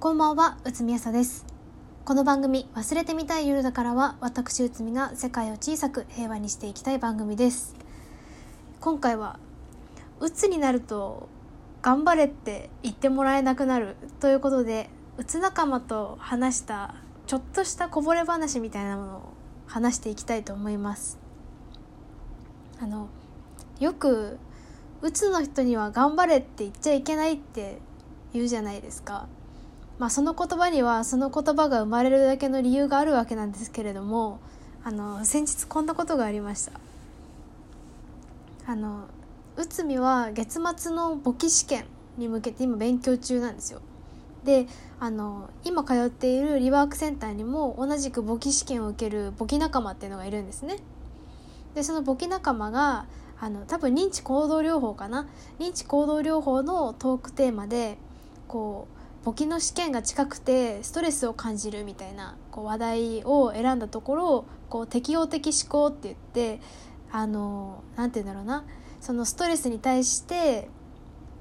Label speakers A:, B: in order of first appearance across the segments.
A: こんばんは、内海朝です。この番組、忘れてみたい夜だからは、私内海が世界を小さく平和にしていきたい番組です。今回は、鬱になると、頑張れって言ってもらえなくなるということで、鬱仲間と話した、ちょっとしたこぼれ話みたいなものを話していきたいと思います。あの、よく、鬱の人には頑張れって言っちゃいけないって言うじゃないですか。まあ、その言葉にはその言葉が生まれるだけの理由があるわけなんですけれどもあの先日こんなことがありました。あの内海は月末の簿記試験に向けて今勉強中なんですよ。であの今通っているリワークセンターにも同じく簿記試験を受ける簿記仲間っていうのがいるんですね。でその簿記仲間があの多分認知行動療法かな？認知行動療法のトークテーマでこう簿記の試験が近くてストレスを感じるみたいなこう話題を選んだところこう適応的思考って言ってあのなんて言うんだろうなそのストレスに対して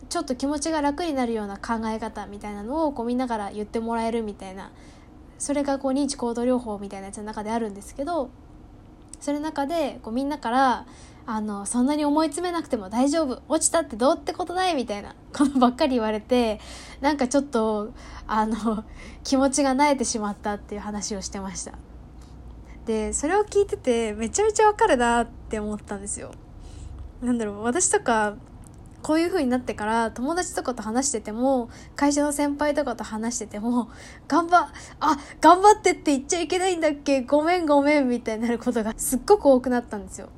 A: ちょっと気持ちが楽になるような考え方みたいなのをこうみんなから言ってもらえるみたいなそれがこう認知行動療法みたいなやつの中であるんですけどそれの中でこうみんなからあのそんなに思い詰めなくても大丈夫。落ちたってどうってことないみたいな ことばっかり言われてなんかちょっとあの気持ちが慣れてしまったっていう話をしてました。でそれを聞いててめちゃめちゃわかるなって思ったんですよ。なんだろう私とかこういう風になってから友達とかと話してても会社の先輩とかと話してても頑張あ頑張ってって言っちゃいけないんだっけ？ごめんごめんみたいになることがすっごく多くなったんですよ。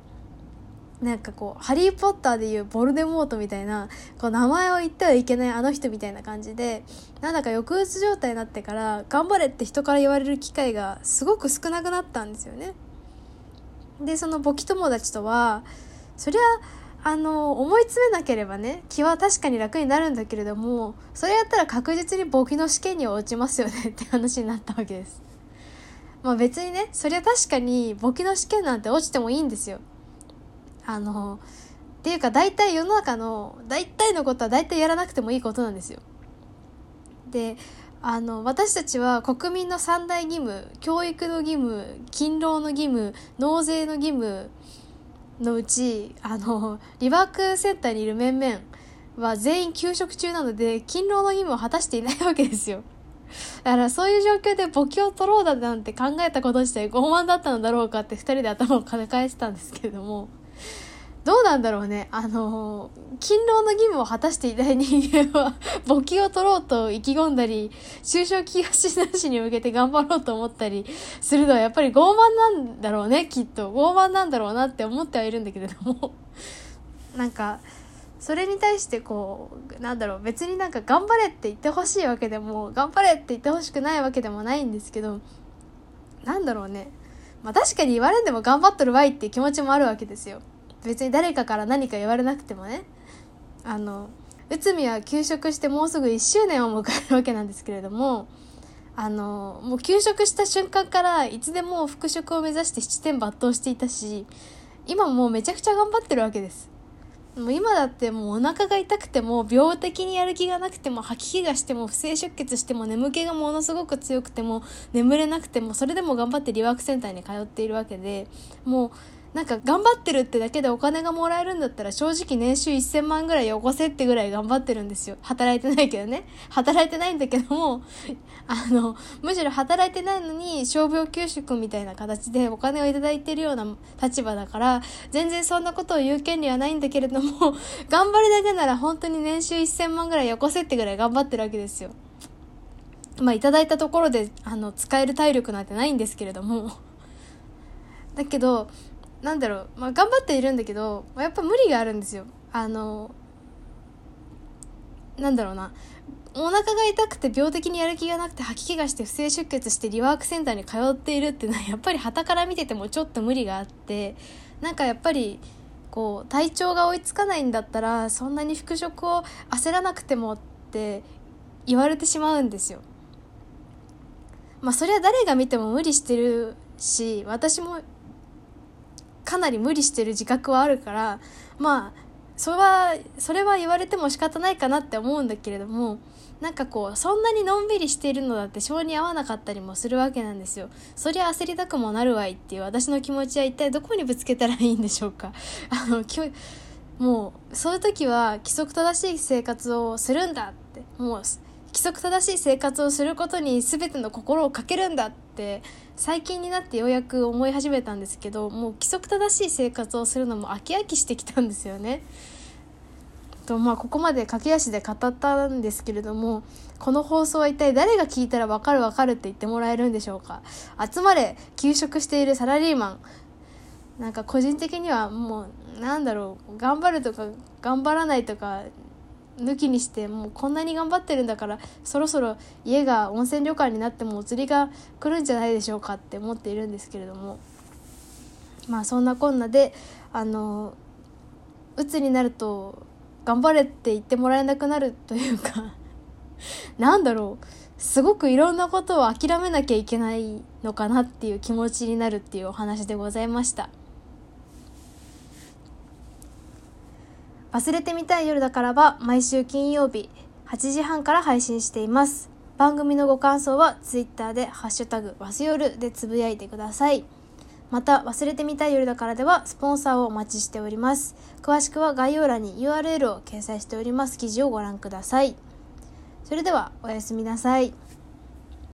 A: なんかこう「ハリー・ポッター」でいうボルデモートみたいなこう名前を言ってはいけないあの人みたいな感じでなんだか抑うつ状態になってから頑張れって人から言われる機会がすごく少なくなったんですよね。でその簿記友達とはそりゃあの思い詰めなければね気は確かに楽になるんだけれどもそれやったら確実に簿記の試験には落ちますよねって話になったわけです。まあ別にねそりゃ確かに簿記の試験なんて落ちてもいいんですよ。あのっていうか大体世の中の大体のことは大体やらなくてもいいことなんですよ。であの私たちは国民の三大義務教育の義務勤労の義務納税の義務のうちあのリワークセンターにいる面々は全員休職中なので勤労の義務を果たしていないわけですよ。だからそういう状況で簿記を取ろうだなんて考えたこと自体傲慢だったのだろうかって二人で頭を抱えてたんですけれども。どうなんだろうね。あの、勤労の義務を果たしていない人間は、簿記を取ろうと意気込んだり、中小企業診断士に向けて頑張ろうと思ったりするのはやっぱり傲慢なんだろうね、きっと。傲慢なんだろうなって思ってはいるんだけれども。なんか、それに対してこう、なんだろう、別になんか頑張れって言ってほしいわけでも、頑張れって言ってほしくないわけでもないんですけど、なんだろうね。まあ確かに言われんでも頑張っとるわいっていう気持ちもあるわけですよ。別に誰かから何か言われなくてもねあの内海は休職してもうすぐ1周年を迎えるわけなんですけれどもあのもう休職した瞬間からいつでも復職を目指して七点抜刀していたし今もうめちゃくちゃ頑張ってるわけですもう今だってもうお腹が痛くても病的にやる気がなくても吐き気がしても不正出血しても眠気がものすごく強くても眠れなくてもそれでも頑張ってリワークセンターに通っているわけでもうなんか頑張ってるってだけでお金がもらえるんだったら正直年収1000万ぐらいよこせってぐらい頑張ってるんですよ。働いてないけどね。働いてないんだけども、あの、むしろ働いてないのに傷病休職みたいな形でお金をいただいてるような立場だから、全然そんなことを言う権利はないんだけれども、頑張りだけなら本当に年収1000万ぐらいよこせってぐらい頑張ってるわけですよ。まあいただいたところで、あの、使える体力なんてないんですけれども。だけど、なんだろう、まあ、頑張っているんだけど、まあ、やっぱ無理があるんですよ。あの、なんだろうな。お腹が痛くて病的にやる気がなくて吐き気がして不正出血してリワークセンターに通っているっていうのは やっぱり旗から見ててもちょっと無理があってなんかやっぱりこう体調が追いつかないんだったらそんなに復職を焦らなくてもって言われてしまうんですよ。まあそれは誰が見ても無理してるし私もかなり無理してる自覚はあるからまあそれはそれは言われても仕方ないかなって思うんだけれどもなんかこうそんなにのんびりしているのだって性に合わなかったりもするわけなんですよ。そりゃ焦りたくもなるわいっていう私の気持ちは一体どこにぶつけたらいいんでしょうか。あのもうそういう時は規則正しい生活をするんだってもう規則正しい生活をすることに全ての心をかけるんだって最近になってようやく思い始めたんですけどもう規則正しい生活をするのも飽き飽きしてきたんですよね。とまあここまで駆け足で語ったんですけれどもこの放送は一体誰が聞いたら分かる分かるって言ってもらえるんでしょうか集まれ休職しているサラリーマンなんか個人的にはもうなんだろう頑張るとか頑張らないとか抜きにしてもうこんなに頑張ってるんだからそろそろ家が温泉旅館になってもお釣りが来るんじゃないでしょうかって思っているんですけれどもまあそんなこんなであの鬱になると頑張れって言ってもらえなくなるというか なんだろうすごくいろんなことを諦めなきゃいけないのかなっていう気持ちになるっていうお話でございました。忘れてみたい夜だからは毎週金曜日8時半から配信しています。番組のご感想は Twitter で「ハッシュタグわす夜」でつぶやいてください。また忘れてみたい夜だからではスポンサーをお待ちしております。詳しくは概要欄に URL を掲載しております。記事をご覧ください。それではおやすみなさい。